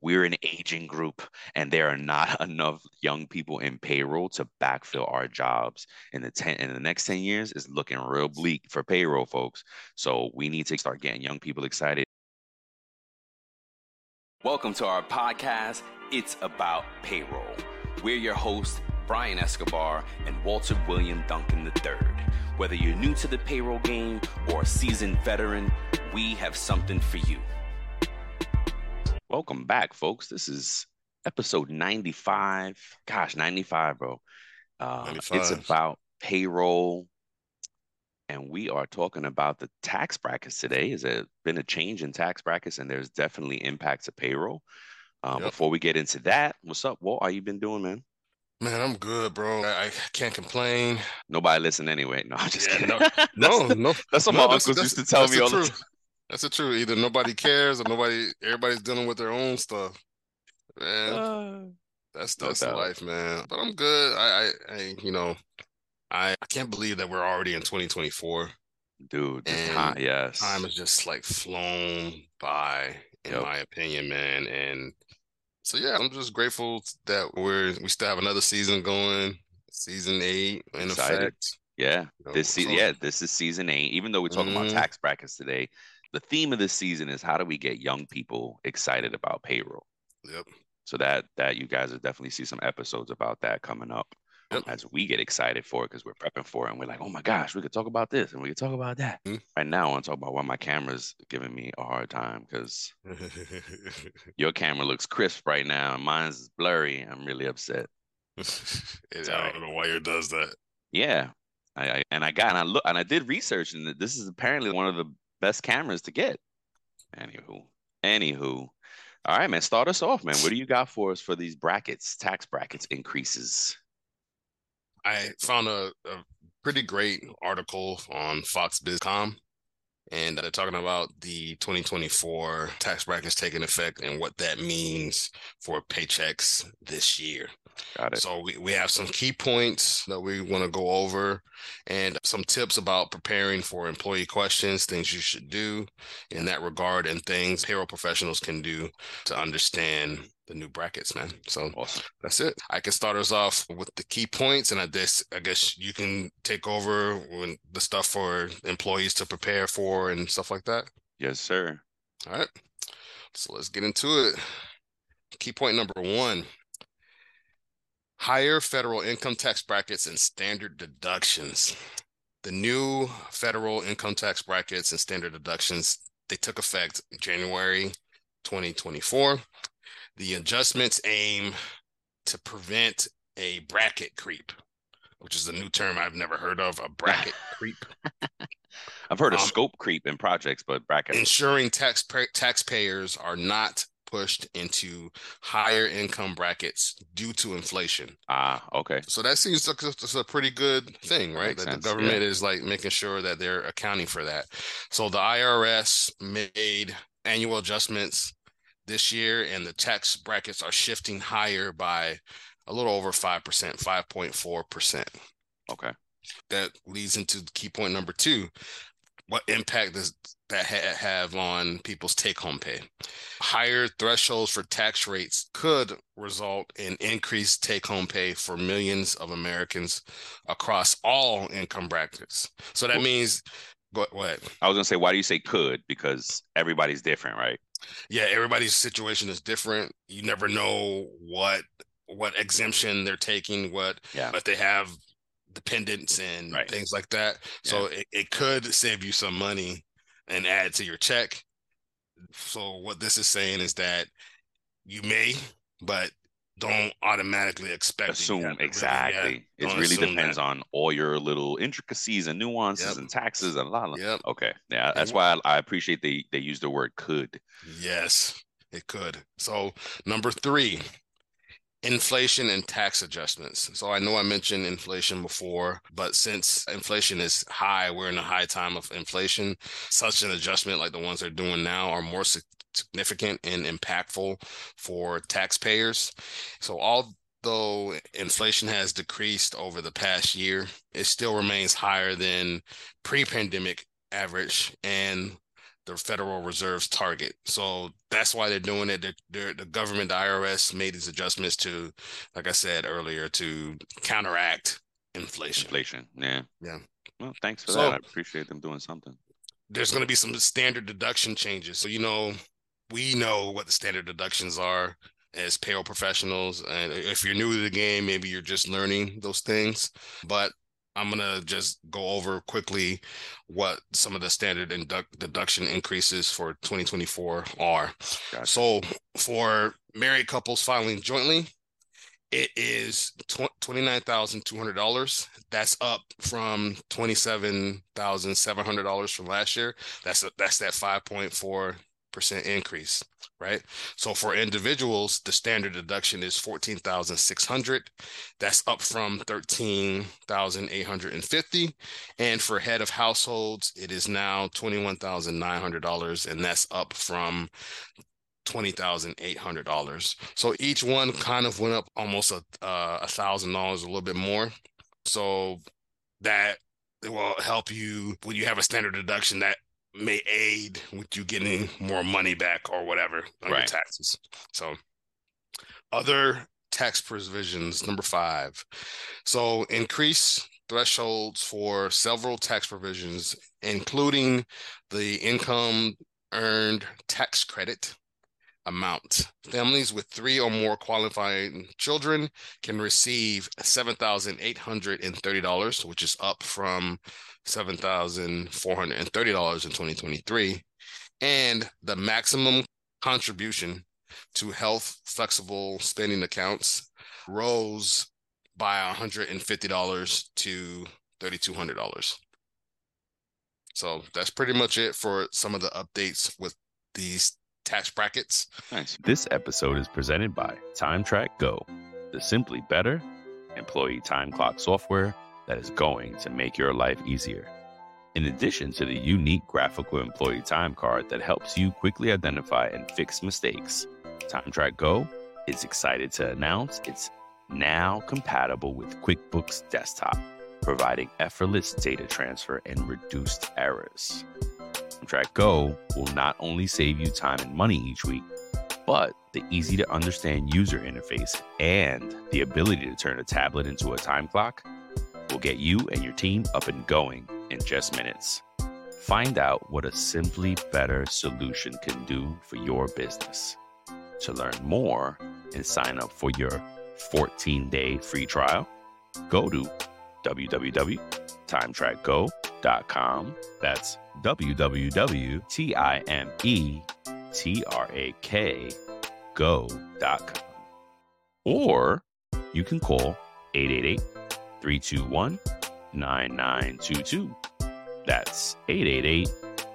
we're an aging group and there are not enough young people in payroll to backfill our jobs in the 10 in the next 10 years is looking real bleak for payroll folks. So we need to start getting young people excited. Welcome to our podcast it's about payroll. We're your hosts brian escobar and walter william duncan iii whether you're new to the payroll game or a seasoned veteran we have something for you Welcome back, folks. This is episode 95. Gosh, 95, bro. Uh, 95. It's about payroll. And we are talking about the tax brackets today. Has there been a change in tax brackets? And there's definitely impacts of payroll. Uh, yep. Before we get into that, what's up, Walt? How you been doing, man? Man, I'm good, bro. I, I can't complain. Nobody listen anyway. No, I'm just yeah, kidding. No, no, no. That's what no, my uncles used to tell me all the time. That's the truth. Either nobody cares or nobody, everybody's dealing with their own stuff. Man, uh, that's that's no life, man. But I'm good. I, I, I, you know, I, I can't believe that we're already in 2024. Dude, time, yes, time has just like flown by, in yep. my opinion, man. And so yeah, I'm just grateful that we're we still have another season going, season eight in Excited. effect. Yeah, this se- yeah, this is season eight. Even though we're talking mm-hmm. about tax brackets today, the theme of this season is how do we get young people excited about payroll? Yep. So that that you guys will definitely see some episodes about that coming up yep. as we get excited for it because we're prepping for it and we're like, oh my gosh, we could talk about this and we could talk about that. Mm-hmm. Right now, I want to talk about why my camera's giving me a hard time because your camera looks crisp right now and mine's blurry. I'm really upset. I don't know why it does that. Yeah. I, I, and I got and I look and I did research and this is apparently one of the best cameras to get. Anywho, anywho. All right, man. Start us off, man. What do you got for us for these brackets, tax brackets increases? I found a, a pretty great article on FoxBizCom, and they're talking about the 2024 tax brackets taking effect and what that means for paychecks this year. Got it. So we, we have some key points that we want to go over and some tips about preparing for employee questions, things you should do in that regard, and things payroll professionals can do to understand the new brackets, man. So awesome. that's it. I can start us off with the key points, and I guess I guess you can take over when the stuff for employees to prepare for and stuff like that. Yes, sir. All right. So let's get into it. Key point number one higher federal income tax brackets and standard deductions. The new federal income tax brackets and standard deductions, they took effect January 2024. The adjustments aim to prevent a bracket creep, which is a new term I've never heard of, a bracket creep. I've heard of um, scope creep in projects, but bracket ensuring tax taxpayers are not pushed into higher income brackets due to inflation. Ah, okay. So that seems like it's a pretty good thing, right? That, that the government yeah. is like making sure that they're accounting for that. So the IRS made annual adjustments this year, and the tax brackets are shifting higher by a little over 5%, 5.4%. Okay. That leads into key point number two what impact does that ha- have on people's take home pay? Higher thresholds for tax rates could result in increased take home pay for millions of Americans across all income brackets. So that means, go, what? I was going to say, why do you say could? Because everybody's different, right? Yeah, everybody's situation is different. You never know what what exemption they're taking, what yeah. but they have dependents and right. things like that. Yeah. So it, it could save you some money and add to your check. So what this is saying is that you may, but don't automatically expect assume exactly. Yeah, it really depends that. on all your little intricacies and nuances yep. and taxes and a lot. Of, yep. Okay. Yeah, that's why I, I appreciate they they use the word could. Yes, it could. So number three, inflation and tax adjustments. So I know I mentioned inflation before, but since inflation is high, we're in a high time of inflation, such an adjustment like the ones they're doing now are more significant and impactful for taxpayers. So although inflation has decreased over the past year, it still remains higher than pre-pandemic average and the Federal Reserve's target. So that's why they're doing it. They're, they're, the government, the IRS, made these adjustments to, like I said earlier, to counteract inflation. Inflation, yeah, yeah. Well, thanks for so, that. I appreciate them doing something. There's going to be some standard deduction changes. So you know, we know what the standard deductions are as payroll professionals. And if you're new to the game, maybe you're just learning those things. But I'm gonna just go over quickly what some of the standard induct deduction increases for 2024 are. Gotcha. So for married couples filing jointly, it is $29,200. That's up from $27,700 from last year. That's a, that's that 5.4 percent increase right so for individuals the standard deduction is 14600 that's up from 13850 and for head of households it is now $21900 and that's up from $20,800. So each one kind of went up almost a uh, a thousand dollars, a little bit more. So that will help you when you have a standard deduction that may aid with you getting more money back or whatever on right. your taxes. So, other tax provisions, number five. So, increase thresholds for several tax provisions, including the income earned tax credit amount. Families with three or more qualifying children can receive $7,830, which is up from $7,430 in 2023. And the maximum contribution to health flexible spending accounts rose by $150 to $3,200. So that's pretty much it for some of the updates with these tax brackets. Nice. This episode is presented by TimeTrack Go, the simply better employee time clock software that is going to make your life easier. In addition to the unique graphical employee time card that helps you quickly identify and fix mistakes, TimeTrakGO is excited to announce it's now compatible with QuickBooks Desktop, providing effortless data transfer and reduced errors. TimeTrakGO will not only save you time and money each week, but the easy to understand user interface and the ability to turn a tablet into a time clock will get you and your team up and going in just minutes. Find out what a simply better solution can do for your business. To learn more and sign up for your 14 day free trial, go to www.timetrakgo.com. That's www.timetrakgo.com. Or you can call 888 321 9922. That's 888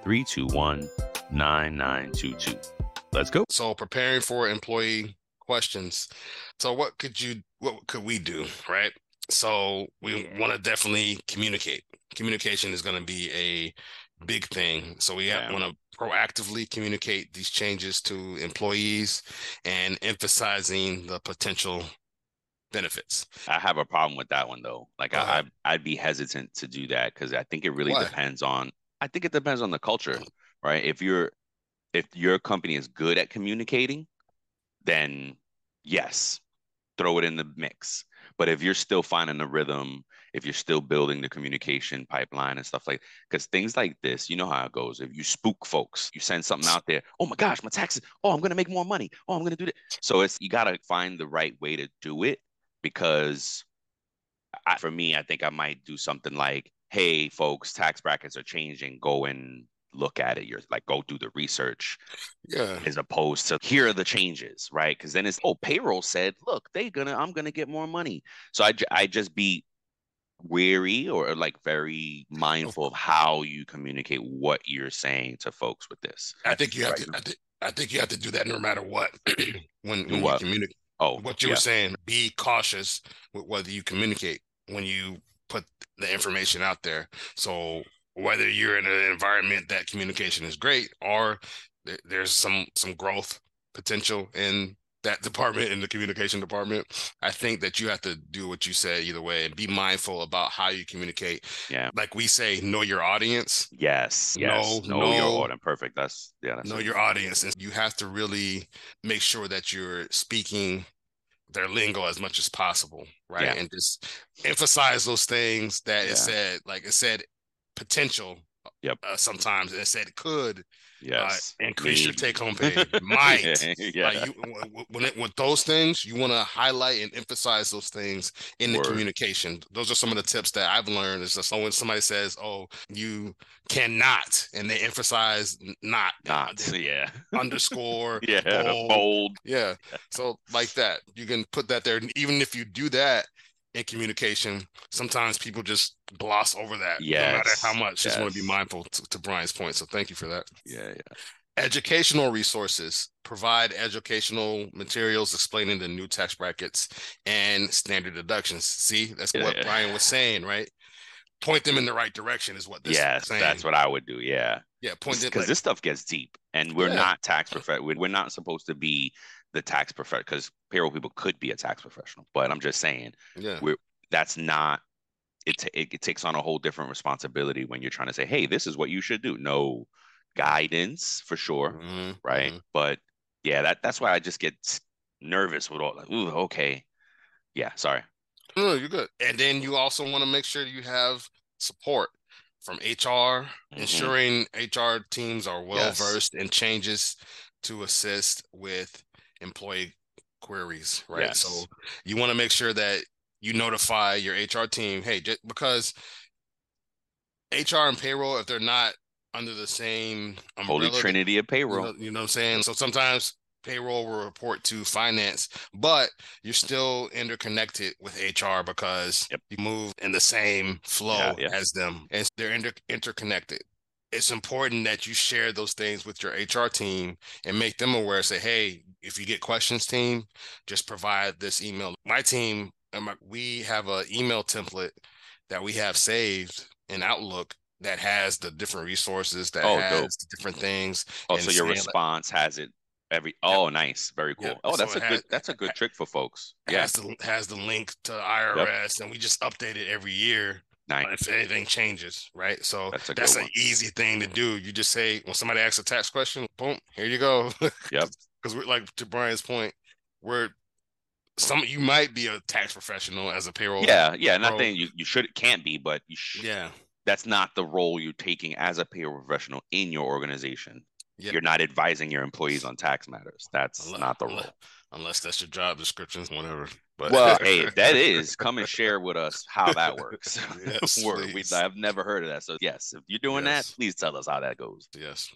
321 9922. Let's go. So, preparing for employee questions. So, what could you, what could we do, right? So, we want to definitely communicate. Communication is going to be a big thing. So, we yeah. want to proactively communicate these changes to employees and emphasizing the potential benefits. I have a problem with that one though. Like I, I'd be hesitant to do that because I think it really Why? depends on. I think it depends on the culture, right? If you're, if your company is good at communicating, then yes, throw it in the mix. But if you're still finding the rhythm, if you're still building the communication pipeline and stuff like, because things like this, you know how it goes. If you spook folks, you send something out there. Oh my gosh, my taxes. Oh, I'm gonna make more money. Oh, I'm gonna do that. So it's you gotta find the right way to do it because I, for me, I think I might do something like, hey, folks, tax brackets are changing. Go and look at it. You're like, go do the research. Yeah. As opposed to here are the changes, right? Because then it's, oh, payroll said, look, they gonna, I'm gonna get more money. So I, I just be weary or like very mindful of how you communicate what you're saying to folks with this. I think you have right. to. I think, I think you have to do that no matter what. when when what? you communicate Oh, what you yeah. were saying, be cautious with whether you communicate when you put the information out there. So whether you're in an environment that communication is great or there's some some growth potential in that department in the communication department. I think that you have to do what you said either way and be mindful about how you communicate. Yeah. Like we say, know your audience. Yes. Yes. Know, know, your audience. Perfect. That's yeah. That's know it. your audience. And you have to really make sure that you're speaking their lingo as much as possible. Right. Yeah. And just emphasize those things that yeah. it said, like it said potential Yep. Uh, sometimes it said it could yes uh, increase Maybe. your take home pay. Might. yeah. Like you, when it, with those things, you want to highlight and emphasize those things in Word. the communication. Those are some of the tips that I've learned. Is that so when somebody says, "Oh, you cannot," and they emphasize not, not, yeah, underscore, yeah, bold. bold. Yeah. So like that, you can put that there. even if you do that, in communication. Sometimes people just gloss over that. Yeah. No matter how much. Yes. Just want to be mindful to, to Brian's point. So thank you for that. Yeah, yeah. Educational resources provide educational materials explaining the new tax brackets and standard deductions. See, that's yeah, what yeah. Brian was saying, right? Point them in the right direction is what this yes, that's what I would do. Yeah, yeah. Point because like, this stuff gets deep, and we're yeah. not tax prof- We're not supposed to be the tax professional because payroll people could be a tax professional, but I'm just saying, yeah, we're that's not. It, t- it, takes on a whole different responsibility when you're trying to say, "Hey, this is what you should do." No guidance for sure, mm-hmm. right? Mm-hmm. But yeah, that that's why I just get nervous with all like, "Ooh, okay, yeah, sorry." No, you're good. And then you also want to make sure you have support from HR, mm-hmm. ensuring HR teams are well versed yes. in changes to assist with employee queries, right? Yes. So you want to make sure that you notify your HR team, hey, just because HR and payroll, if they're not under the same umbrella, holy trinity of payroll, you know, you know what I'm saying? So sometimes payroll will report to finance, but you're still interconnected with HR because yep. you move in the same flow yeah, yeah. as them, and they're inter- interconnected it's important that you share those things with your HR team and make them aware. Say, hey, if you get questions, team, just provide this email. My team, we have an email template that we have saved in Outlook that has the different resources that oh, has the different things. Oh, so your response like, has it every oh nice very cool yeah. oh that's so a has, good that's a good trick for folks yeah has the, has the link to irs yep. and we just update it every year Nice. If anything changes, right? So that's, that's an easy thing to do. You just say when somebody asks a tax question, boom, here you go. Yep. Because we're like to Brian's point, we're some you might be a tax professional as a payroll. Yeah, yeah. Not saying you, you should can't be, but you should. Yeah. That's not the role you're taking as a payroll professional in your organization. Yep. You're not advising your employees on tax matters. That's unless, not the role. Unless that's your job description, whatever. But well, hey, that is come and share with us how that works. Yes, we, I've never heard of that. So yes, if you're doing yes. that, please tell us how that goes. Yes.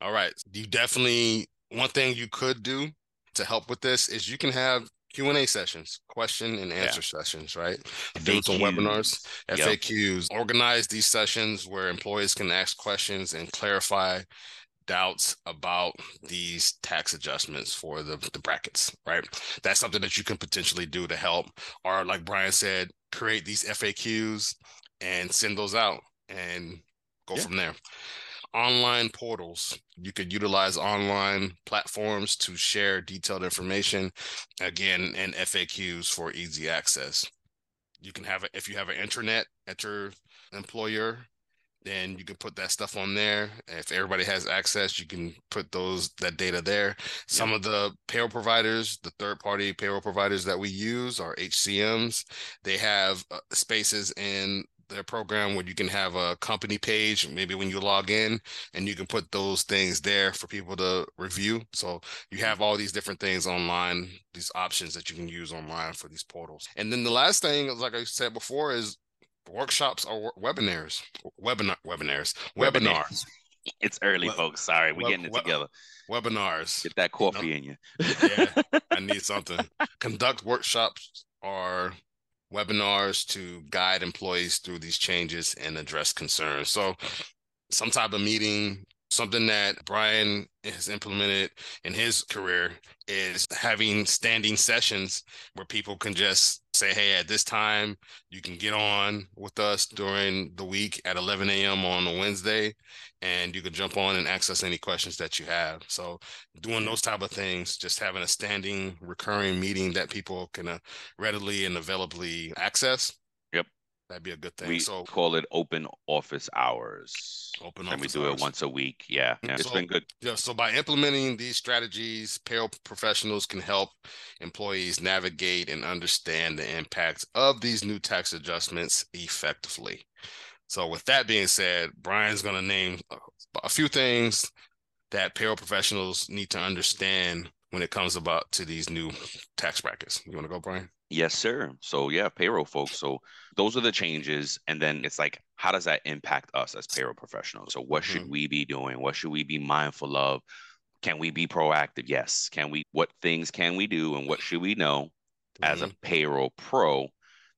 All right. You definitely one thing you could do to help with this is you can have Q and A sessions, question and answer yeah. sessions, right? Do some webinars, FAQs. Yep. Organize these sessions where employees can ask questions and clarify doubts about these tax adjustments for the, the brackets, right? That's something that you can potentially do to help. Or like Brian said, create these FAQs and send those out and go yeah. from there. Online portals. You could utilize online platforms to share detailed information, again, and FAQs for easy access. You can have it if you have an internet at your employer then you can put that stuff on there. If everybody has access, you can put those that data there. Some yeah. of the payroll providers, the third party payroll providers that we use are HCMs. They have uh, spaces in their program where you can have a company page maybe when you log in and you can put those things there for people to review so you have all these different things online these options that you can use online for these portals and then the last thing like i said before is workshops or webinars, webinar, webinars, webinars. It's early, we- folks. Sorry, we're getting it together. Webinars. Get that coffee you know? in you. yeah, I need something. Conduct workshops or webinars to guide employees through these changes and address concerns. So, some type of meeting Something that Brian has implemented in his career is having standing sessions where people can just say, hey, at this time, you can get on with us during the week at 11 a.m. on a Wednesday, and you can jump on and access any questions that you have. So, doing those type of things, just having a standing, recurring meeting that people can uh, readily and availably access That'd be a good thing. We so call it open office hours. Open and office we do hours. it once a week. Yeah, mm-hmm. yeah so, it's been good. Yeah. So by implementing these strategies, payroll professionals can help employees navigate and understand the impact of these new tax adjustments effectively. So with that being said, Brian's going to name a few things that payroll professionals need to understand when it comes about to these new tax brackets. You want to go, Brian? Yes, sir. So yeah, payroll folks. So those are the changes. And then it's like, how does that impact us as payroll professionals? So what mm-hmm. should we be doing? What should we be mindful of? Can we be proactive? Yes. Can we what things can we do and what should we know mm-hmm. as a mm-hmm. payroll pro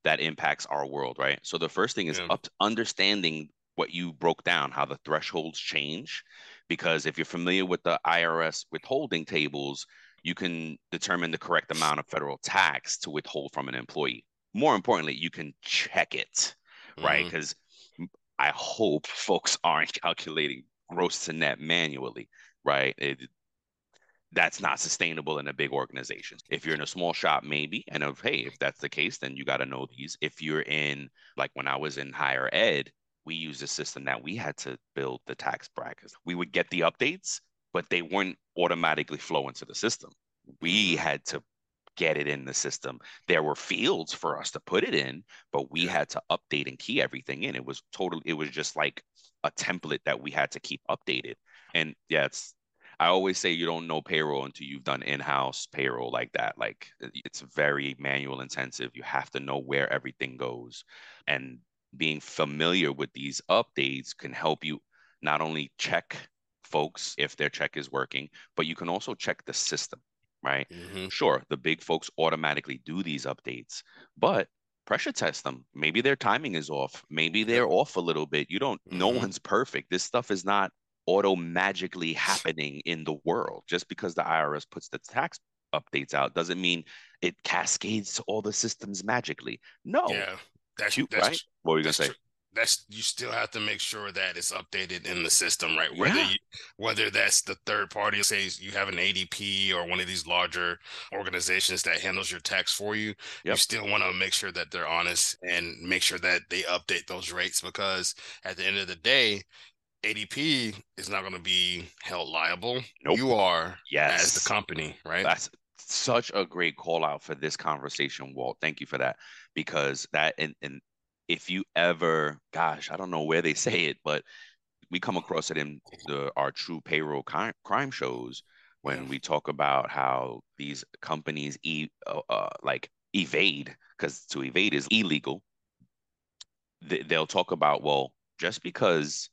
that impacts our world, right? So the first thing is yeah. up understanding what you broke down, how the thresholds change. Because if you're familiar with the IRS withholding tables, you can determine the correct amount of federal tax to withhold from an employee. More importantly, you can check it, mm-hmm. right? Because I hope folks aren't calculating gross to net manually, right? It, that's not sustainable in a big organization. If you're in a small shop, maybe. And if hey, if that's the case, then you got to know these. If you're in like when I was in higher ed, we used a system that we had to build the tax brackets. We would get the updates, but they weren't automatically flow into the system. We mm-hmm. had to get it in the system. There were fields for us to put it in, but we had to update and key everything in. It was totally, it was just like a template that we had to keep updated. And yeah, it's, I always say you don't know payroll until you've done in-house payroll like that. Like it's very manual intensive. You have to know where everything goes. And being familiar with these updates can help you not only check folks if their check is working, but you can also check the system, right? Mm-hmm. Sure, the big folks automatically do these updates, but pressure test them. Maybe their timing is off. Maybe they're off a little bit. You don't, mm-hmm. no one's perfect. This stuff is not auto magically happening in the world. Just because the IRS puts the tax updates out doesn't mean it cascades to all the systems magically. No. Yeah. That's, you, that's right. What were you gonna say? True that's you still have to make sure that it's updated in the system, right? Whether yeah. you, whether that's the third party, say you have an ADP or one of these larger organizations that handles your tax for you, yep. you still want to make sure that they're honest and make sure that they update those rates because at the end of the day, ADP is not going to be held liable. Nope. You are yes. as the company, right? That's such a great call out for this conversation, Walt. Thank you for that. Because that and, and if you ever, gosh, I don't know where they say it, but we come across it in the our true payroll crime, crime shows when we talk about how these companies e- uh, uh, like evade because to evade is illegal. Th- they'll talk about well, just because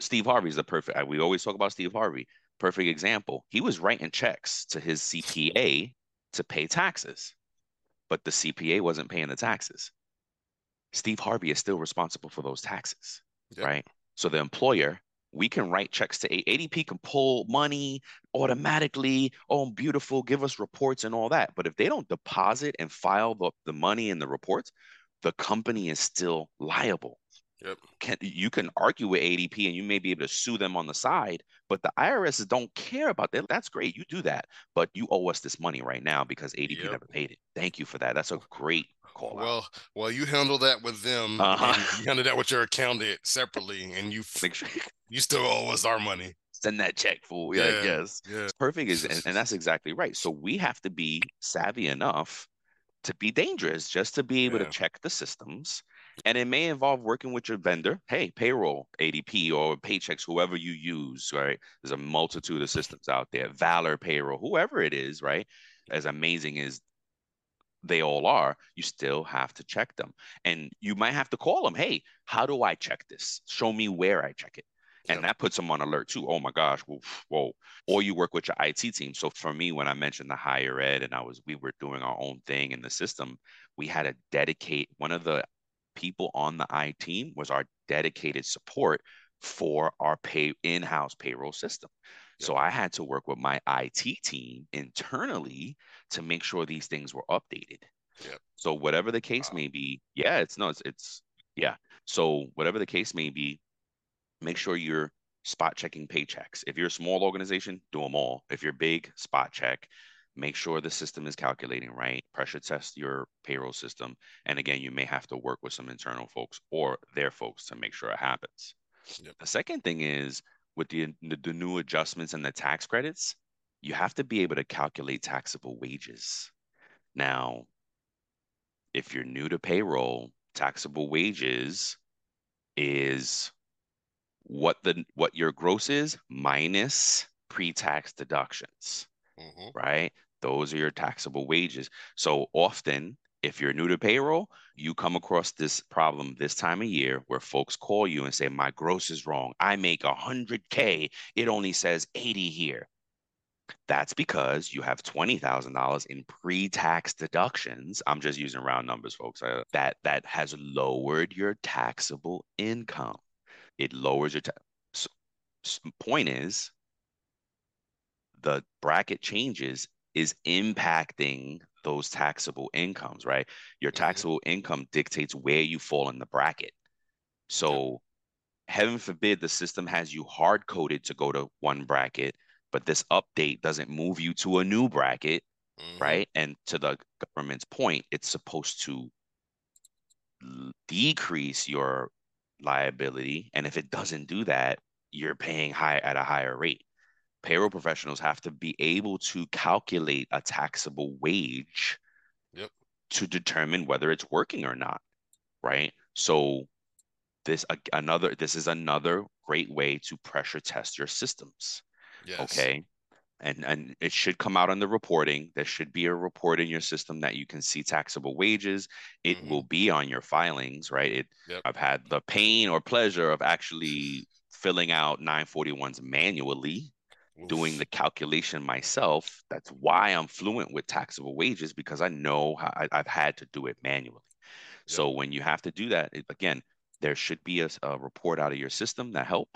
Steve Harvey is the perfect. We always talk about Steve Harvey, perfect example. He was writing checks to his CPA to pay taxes, but the CPA wasn't paying the taxes. Steve Harvey is still responsible for those taxes, yep. right? So the employer, we can write checks to ADP can pull money automatically. Oh, beautiful, give us reports and all that. But if they don't deposit and file the, the money and the reports, the company is still liable. Yep. Can, you can argue with ADP and you may be able to sue them on the side, but the IRS don't care about that. That's great. You do that, but you owe us this money right now because ADP yep. never paid it. Thank you for that. That's a great call well, out. Well, you handle that with them. Uh-huh. You handle that with your accountant separately, and you make sure you still owe us our money. Send that check, fool. Yeah, like, yes. Yeah. Perfect is, and, and that's exactly right. So we have to be savvy enough to be dangerous, just to be able yeah. to check the systems. And it may involve working with your vendor. Hey, payroll, ADP, or Paychex, whoever you use, right? There's a multitude of systems out there. Valor payroll, whoever it is, right? As amazing as they all are, you still have to check them. And you might have to call them, hey, how do I check this? Show me where I check it. And that puts them on alert too. Oh my gosh, whoa, whoa. Or you work with your IT team. So for me, when I mentioned the higher ed and I was we were doing our own thing in the system, we had to dedicate one of the people on the I team was our dedicated support for our pay in-house payroll system. Yep. So I had to work with my IT team internally to make sure these things were updated. Yep. So whatever the case wow. may be, yeah, it's no, it's, it's yeah. So whatever the case may be, make sure you're spot checking paychecks. If you're a small organization, do them all. If you're big, spot check. Make sure the system is calculating right. Pressure test your payroll system. And again, you may have to work with some internal folks or their folks to make sure it happens. Yep. The second thing is with the, the new adjustments and the tax credits, you have to be able to calculate taxable wages. Now, if you're new to payroll, taxable wages is what the what your gross is minus pre-tax deductions mm-hmm. right those are your taxable wages so often if you're new to payroll you come across this problem this time of year where folks call you and say my gross is wrong i make 100k it only says 80 here that's because you have $20,000 in pre-tax deductions. I'm just using round numbers, folks. Uh, that that has lowered your taxable income it lowers your. So, point is, the bracket changes is impacting those taxable incomes, right? Your mm-hmm. taxable income dictates where you fall in the bracket. So, heaven forbid the system has you hard coded to go to one bracket, but this update doesn't move you to a new bracket, mm-hmm. right? And to the government's point, it's supposed to decrease your liability. And if it doesn't do that, you're paying high at a higher rate. Payroll professionals have to be able to calculate a taxable wage yep. to determine whether it's working or not. Right. So this uh, another this is another great way to pressure test your systems. Yes. Okay and and it should come out on the reporting there should be a report in your system that you can see taxable wages it mm-hmm. will be on your filings right it yep. i've had the pain or pleasure of actually filling out 941s manually Oof. doing the calculation myself that's why i'm fluent with taxable wages because i know how I, have had to do it manually so when you have to do that it, again there should be a, a report out of your system that help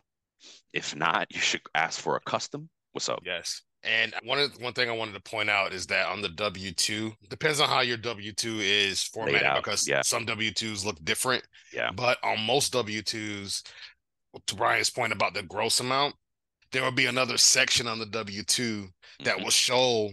if not you should ask for a custom What's up? Yes. And one one thing I wanted to point out is that on the W two depends on how your W two is formatted because yeah. some W twos look different. Yeah. But on most W twos, to Brian's point about the gross amount, there will be another section on the W two that mm-hmm. will show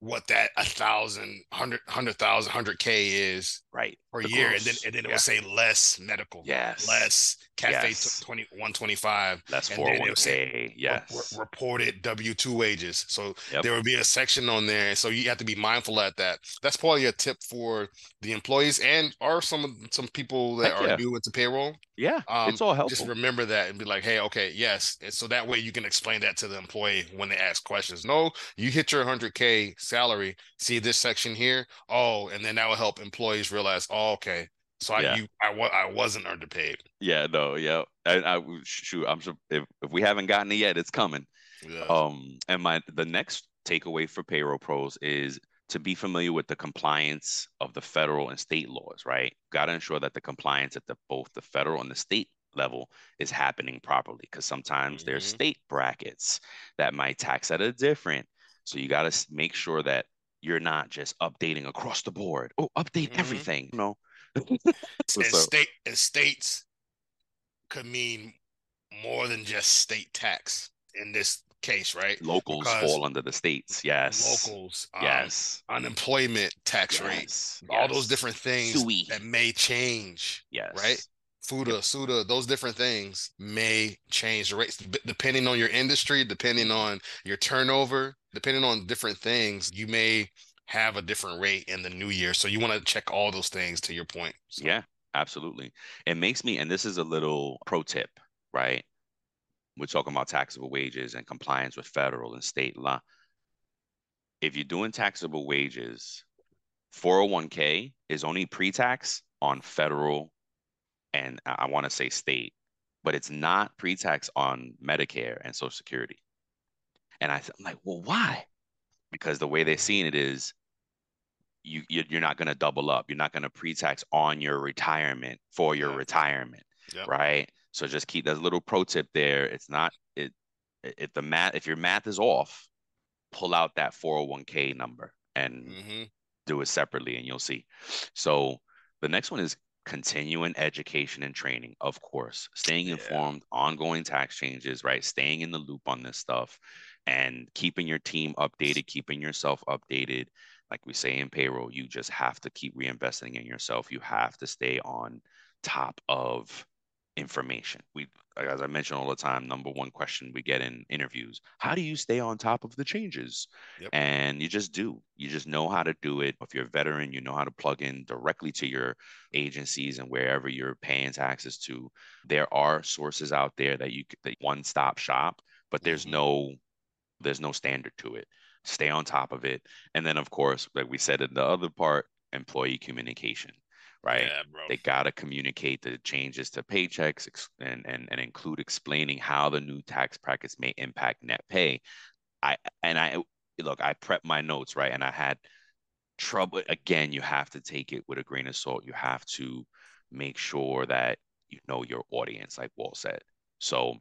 what that a thousand, hundred, hundred thousand, hundred K is right per the year. Gross. And then and then it yeah. will say less medical. Yes. Less cafe yes. 20, 125. Less 401k. Yes. Re- reported W two wages. So yep. there would be a section on there. So you have to be mindful at that. That's probably a tip for the employees and or some some people that Heck are yeah. new into payroll. Yeah. Um, it's all helpful. Just remember that and be like, hey, okay, yes. And so that way you can explain that to the employee when they ask questions. No, you hit your 100K salary. See this section here? Oh, and then that will help employees realize, oh, okay. So I yeah. you I, I wasn't underpaid. Yeah, no, yeah. I, I shoot, I'm sure if, if we haven't gotten it yet, it's coming. Yeah. Um, and my the next takeaway for payroll pros is to be familiar with the compliance of the federal and state laws, right? Got to ensure that the compliance at the both the federal and the state level is happening properly because sometimes mm-hmm. there's state brackets that might tax at a different. So you got to make sure that you're not just updating across the board. Oh, update mm-hmm. everything. No. so, and state and states could mean more than just state tax in this case, right? Locals because fall under the states. Yes. Locals. Um, yes. Unemployment tax yes. rate. Yes. All those different things SUI. that may change. Yes. Right. FUTA, SUTA, those different things may change the rates depending on your industry, depending on your turnover, depending on different things. You may have a different rate in the new year. So you want to check all those things to your point. So. Yeah, absolutely. It makes me, and this is a little pro tip, right? we're talking about taxable wages and compliance with federal and state law. If you're doing taxable wages, 401k is only pre-tax on federal and I want to say state, but it's not pre-tax on Medicare and Social Security. And I, am like, well, why? Because the way they're seeing it is you you're not going to double up. You're not going to pre-tax on your retirement for your retirement, yep. right? So just keep that little pro tip there. It's not it if the math if your math is off, pull out that 401k number and mm-hmm. do it separately and you'll see. So the next one is continuing education and training, of course, staying informed, yeah. ongoing tax changes, right? Staying in the loop on this stuff and keeping your team updated, keeping yourself updated. Like we say in payroll, you just have to keep reinvesting in yourself. You have to stay on top of information. We, as I mentioned all the time, number one question we get in interviews: How do you stay on top of the changes? Yep. And you just do. You just know how to do it. If you're a veteran, you know how to plug in directly to your agencies and wherever you're paying taxes to. There are sources out there that you that one stop shop, but there's mm-hmm. no there's no standard to it. Stay on top of it, and then of course, like we said in the other part, employee communication right? Yeah, they got to communicate the changes to paychecks and, and, and include explaining how the new tax practice may impact net pay. I and I look, I prepped my notes, right? And I had trouble again, you have to take it with a grain of salt. You have to make sure that you know your audience, like Walt said. So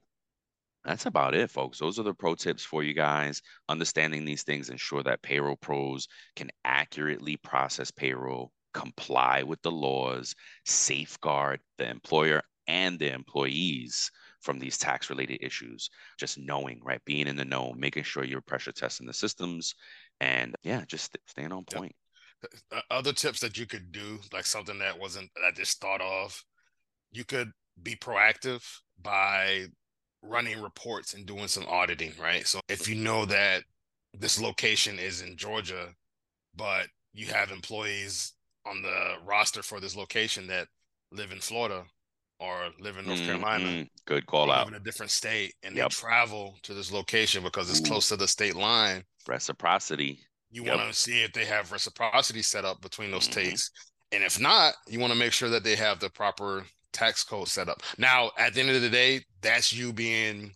that's about it, folks. Those are the pro tips for you guys. Understanding these things ensure that payroll pros can accurately process payroll comply with the laws, safeguard the employer and the employees from these tax related issues. Just knowing, right? Being in the know, making sure you're pressure testing the systems, and yeah, just staying on point. Yep. Other tips that you could do, like something that wasn't that I just thought of, you could be proactive by running reports and doing some auditing, right? So if you know that this location is in Georgia, but you have employees on the roster for this location that live in Florida or live in North mm-hmm. Carolina. Good call out. in a different state and yep. they travel to this location because it's Ooh. close to the state line. Reciprocity. You yep. want to see if they have reciprocity set up between those mm-hmm. states. And if not, you want to make sure that they have the proper tax code set up. Now, at the end of the day, that's you being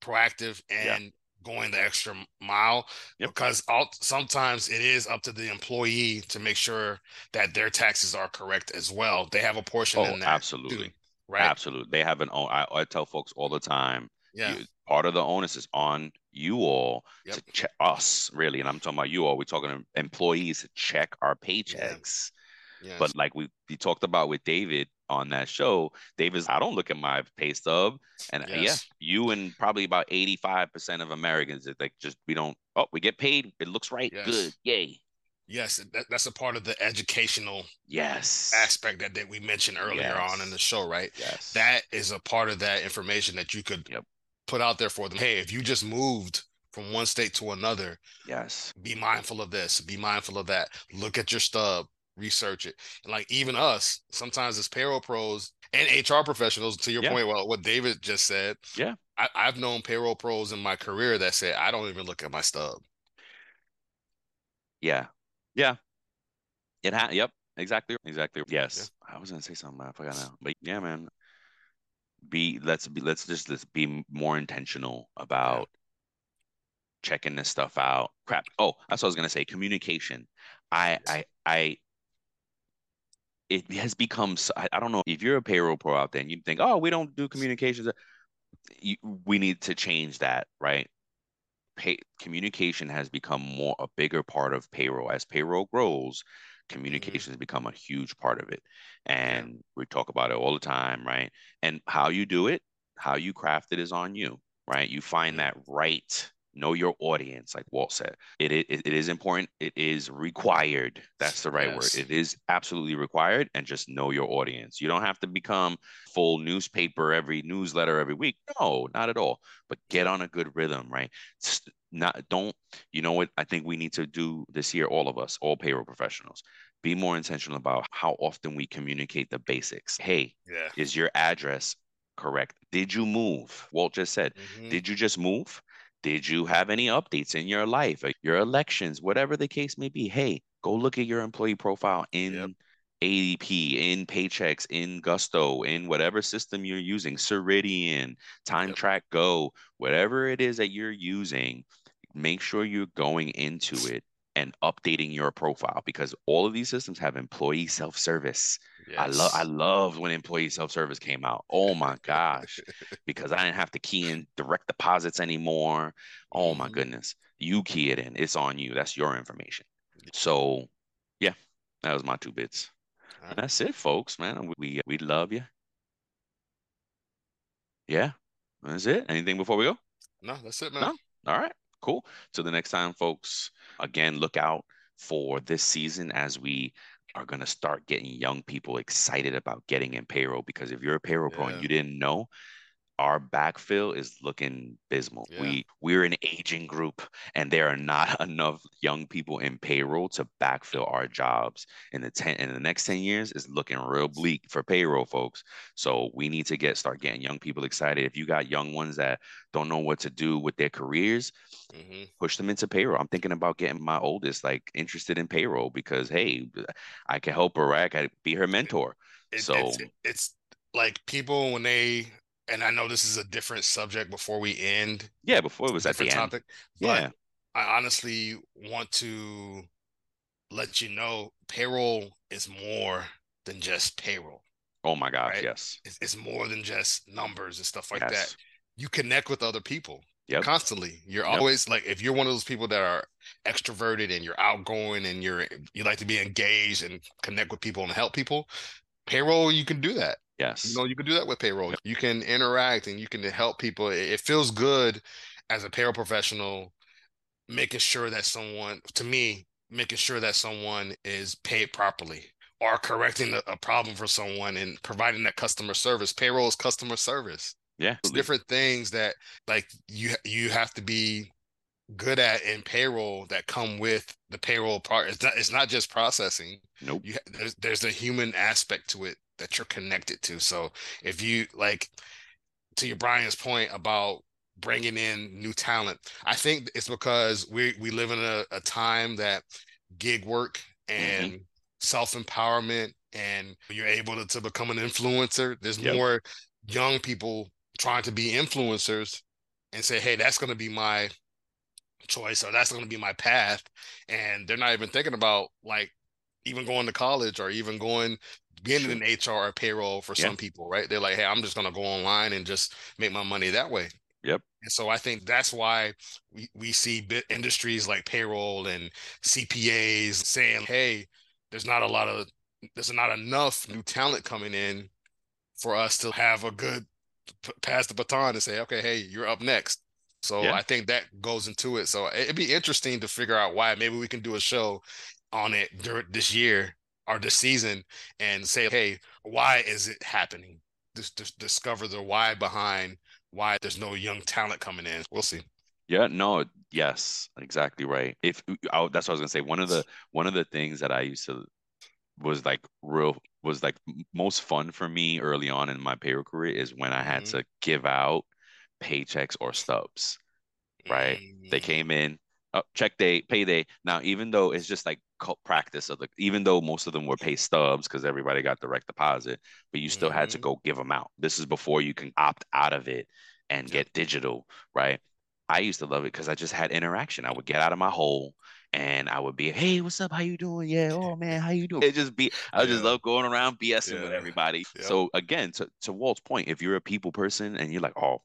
proactive and going the extra mile yep. because all, sometimes it is up to the employee to make sure that their taxes are correct as well. They have a portion oh, in that. Absolutely. Too, right. Absolutely. They have an own. I, I tell folks all the time. Yeah. You, part of the onus is on you all yep. to check us really, and I'm talking about you all. We're talking to employees to check our paychecks. Yeah. Yes. But like we, we talked about with David, on that show, Davis, I don't look at my pay stub. And uh, yes. yeah, you and probably about 85% of Americans that like just we don't oh, we get paid, it looks right, yes. good, yay. Yes, that, that's a part of the educational yes aspect that, that we mentioned earlier yes. on in the show, right? Yes. That is a part of that information that you could yep. put out there for them. Hey, if you just moved from one state to another, yes, be mindful of this, be mindful of that. Look at your stub, research it. And like even us, sometimes as payroll pros and HR professionals, to your yeah. point, well, what David just said. Yeah. I, I've known payroll pros in my career that said, I don't even look at my stub. Yeah. Yeah. It had yep, exactly. Exactly. Yes. Yeah. I was gonna say something, I forgot now. But yeah, man. Be let's be let's just let's be more intentional about yeah. checking this stuff out. Crap. Oh, that's what I was gonna say. Communication. I I I it has become I, don't know if you're a payroll pro out there and you think oh we don't do communications you, we need to change that right? Pay, communication has become more a bigger part of payroll. As payroll grows communication mm-hmm. has become a huge part of it. And yeah. we talk about it all the time right? And how you do it how you craft it is on you right? You find that right know your audience like walt said. It, it, it is important. It is required. That's the right yes. word it is absolutely required and just know your audience. You don't have to become full newspaper every newsletter every week. No not at all. But get on a good rhythm right? Not don't you know what? I think we need to do this year all of us all payroll professionals. Be more intentional about how often we communicate the basics. Hey yeah. is your address correct? Did you move? Walt just said. Mm-hmm. did you just move did you have any updates in your life, uh, your elections, whatever the case may be? Hey, go look at your employee profile in yep. ADP, in Paychex, in Gusto, in whatever system you're using, Ceridian, Time yep. Track Go, whatever it is that you're using. Make sure you're going into it and updating your profile because all of these systems have employee self-service. Yes. I love I loved when employee self-service came out. Oh my gosh. because I didn't have to key in direct deposits anymore. Oh my mm-hmm. goodness. You key it in. It's on you. That's your information. So yeah, that was my two bits. Right. That's it, folks, man. We we love you. Yeah. That's it. Anything before we go? No, that's it, man. No? All right. Cool. So the next time, folks, again, look out for this season as we are going to start getting young people excited about getting in payroll because if you're a payroll yeah. pro and you didn't know our backfill is looking abysmal. Yeah. We we're an aging group, and there are not enough young people in payroll to backfill our jobs. In the ten in the next ten years is looking real bleak for payroll folks. So we need to get start getting young people excited. If you got young ones that don't know what to do with their careers, mm-hmm. push them into payroll. I'm thinking about getting my oldest like interested in payroll because hey, I can help her. Right? I can be her mentor. It, so it's, it's like people when they and I know this is a different subject before we end. Yeah, before it was at the topic. End. Yeah. I honestly want to let you know payroll is more than just payroll. Oh my gosh, right? yes. It's, it's, more than just numbers and stuff like yes. that. You connect with other people yep. constantly. You're yep. always like if you're one of those people that are extroverted and you're outgoing and you're you like to be engaged and connect with people and help people, payroll you can do that. Yes. You know, you can do that with payroll. You can interact and you can help people. It feels good as a payroll professional making sure that someone, to me, making sure that someone is paid properly or correcting a, a problem for someone and providing that customer service. Payroll is customer service. Yeah. It's different things that like you you have to be good at in payroll that come with the payroll part. It's not it's not just processing. Nope. You, there's there's a human aspect to it that you're connected to. So if you like to your Brian's point about bringing in new talent, I think it's because we we live in a, a time that gig work mm-hmm. and mm-hmm. self empowerment and you're able to, to become an influencer. There's yep. more young people trying to be influencers and say, hey, that's going to be my choice or that's going to be my path. And they're not even thinking about like even going to college or even going getting an HR or payroll for some people, right? They're like, hey, I'm just gonna go online and just make my money that way. Yep. And so I think that's why we, we see industries like payroll and CPAs saying, hey, there's not a lot of there's not enough new talent coming in for us to have a good pass the baton and say, okay, hey, you're up next. So yeah. I think that goes into it. So it'd be interesting to figure out why. Maybe we can do a show on it during this year or this season and say, hey, why is it happening? Just, just discover the why behind why there's no young talent coming in. We'll see. Yeah, no, yes, exactly right. If I, that's what I was gonna say, one of the one of the things that I used to was like real was like most fun for me early on in my payroll career is when I had mm-hmm. to give out paychecks or stubs. Right? Mm-hmm. They came in, oh, check day, payday. Now, even though it's just like practice of the, even though most of them were pay stubs because everybody got direct deposit, but you still mm-hmm. had to mm-hmm. go give them out. This is before you can opt out of it and get digital, right? I used to love it because I just had interaction. I would get out of my hole and I would be, hey, what's up? How you doing? Yeah, oh man, how you doing? It just be, I yeah. just love going around BSing yeah. with everybody. Yep. So again, to, to Walt's point, if you're a people person and you're like, oh,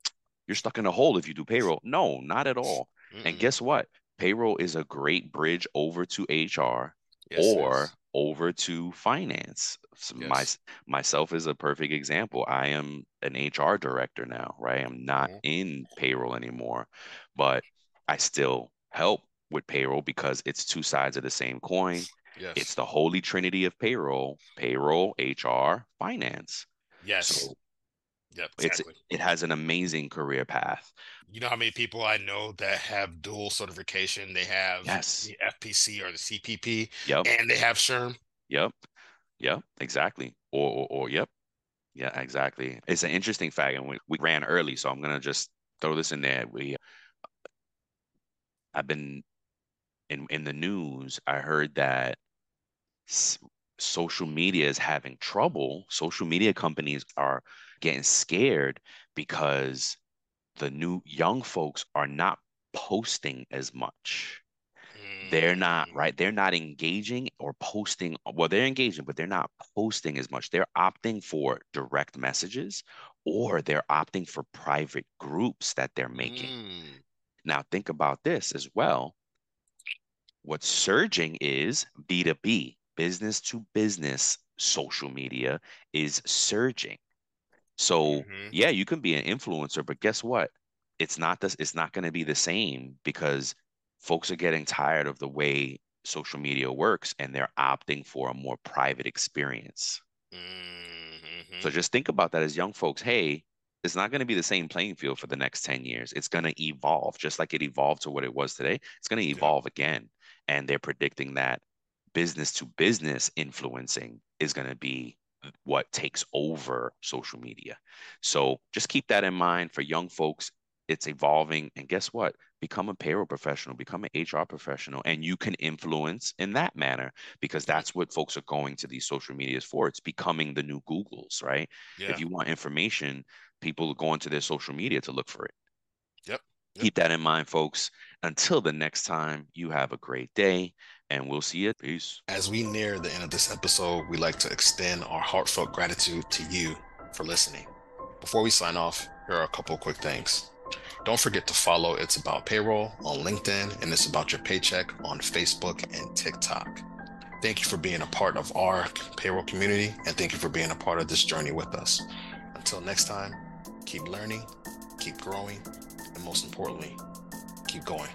you're stuck in a hole if you do payroll. No, not at all. Mm-mm. And guess what? payroll is a great bridge over to HR yes, or over to finance. So yes. My myself is a perfect example. I am an HR director now, right? I'm not mm-hmm. in payroll anymore, but I still help with payroll because it's two sides of the same coin. Yes. It's the holy trinity of payroll, payroll, HR, finance. Yes. So Yep, exactly. It's it has an amazing career path. You know how many people I know that have dual certification? They have yes. the FPC or the CPP. Yep. And they have SHRM. Yep. Yep. Exactly. Or, or, or yep. Yeah, exactly. It's an interesting fact, and we, we ran early, so I'm gonna just throw this in there. We, I've been in in the news. I heard that social media is having trouble. Social media companies are getting scared because the new young folks are not posting as much. they're not mm. right they're not engaging or posting well they're engaging but they're not posting as much they're opting for direct messages or they're opting for private groups that they're making mm. now think about this as well what's surging is b2b business to business social media is surging so mm-hmm. yeah you can be an influencer but guess what it's not this it's not going to be the same because folks are getting tired of the way social media works and they're opting for a more private experience. Mm-hmm. So just think about that as young folks. Hey, it's not going to be the same playing field for the next 10 years. It's going to evolve just like it evolved to what it was today. It's going to evolve yeah. again. And they're predicting that business to business influencing is going to be what takes over social media. So just keep that in mind for young folks. It's evolving. And guess what? become a payroll professional, become an HR professional, and you can influence in that manner because that's what folks are going to these social medias for. It's becoming the new Googles, right? Yeah. If you want information, people are going to their social media to look for it. Yep. yep. Keep that in mind, folks. Until the next time, you have a great day and we'll see you. Peace. As we near the end of this episode, we'd like to extend our heartfelt gratitude to you for listening. Before we sign off, here are a couple quick things. Don't forget to follow It's About Payroll on LinkedIn and It's About Your Paycheck on Facebook and TikTok. Thank you for being a part of our payroll community and thank you for being a part of this journey with us. Until next time, keep learning, keep growing, and most importantly, keep going.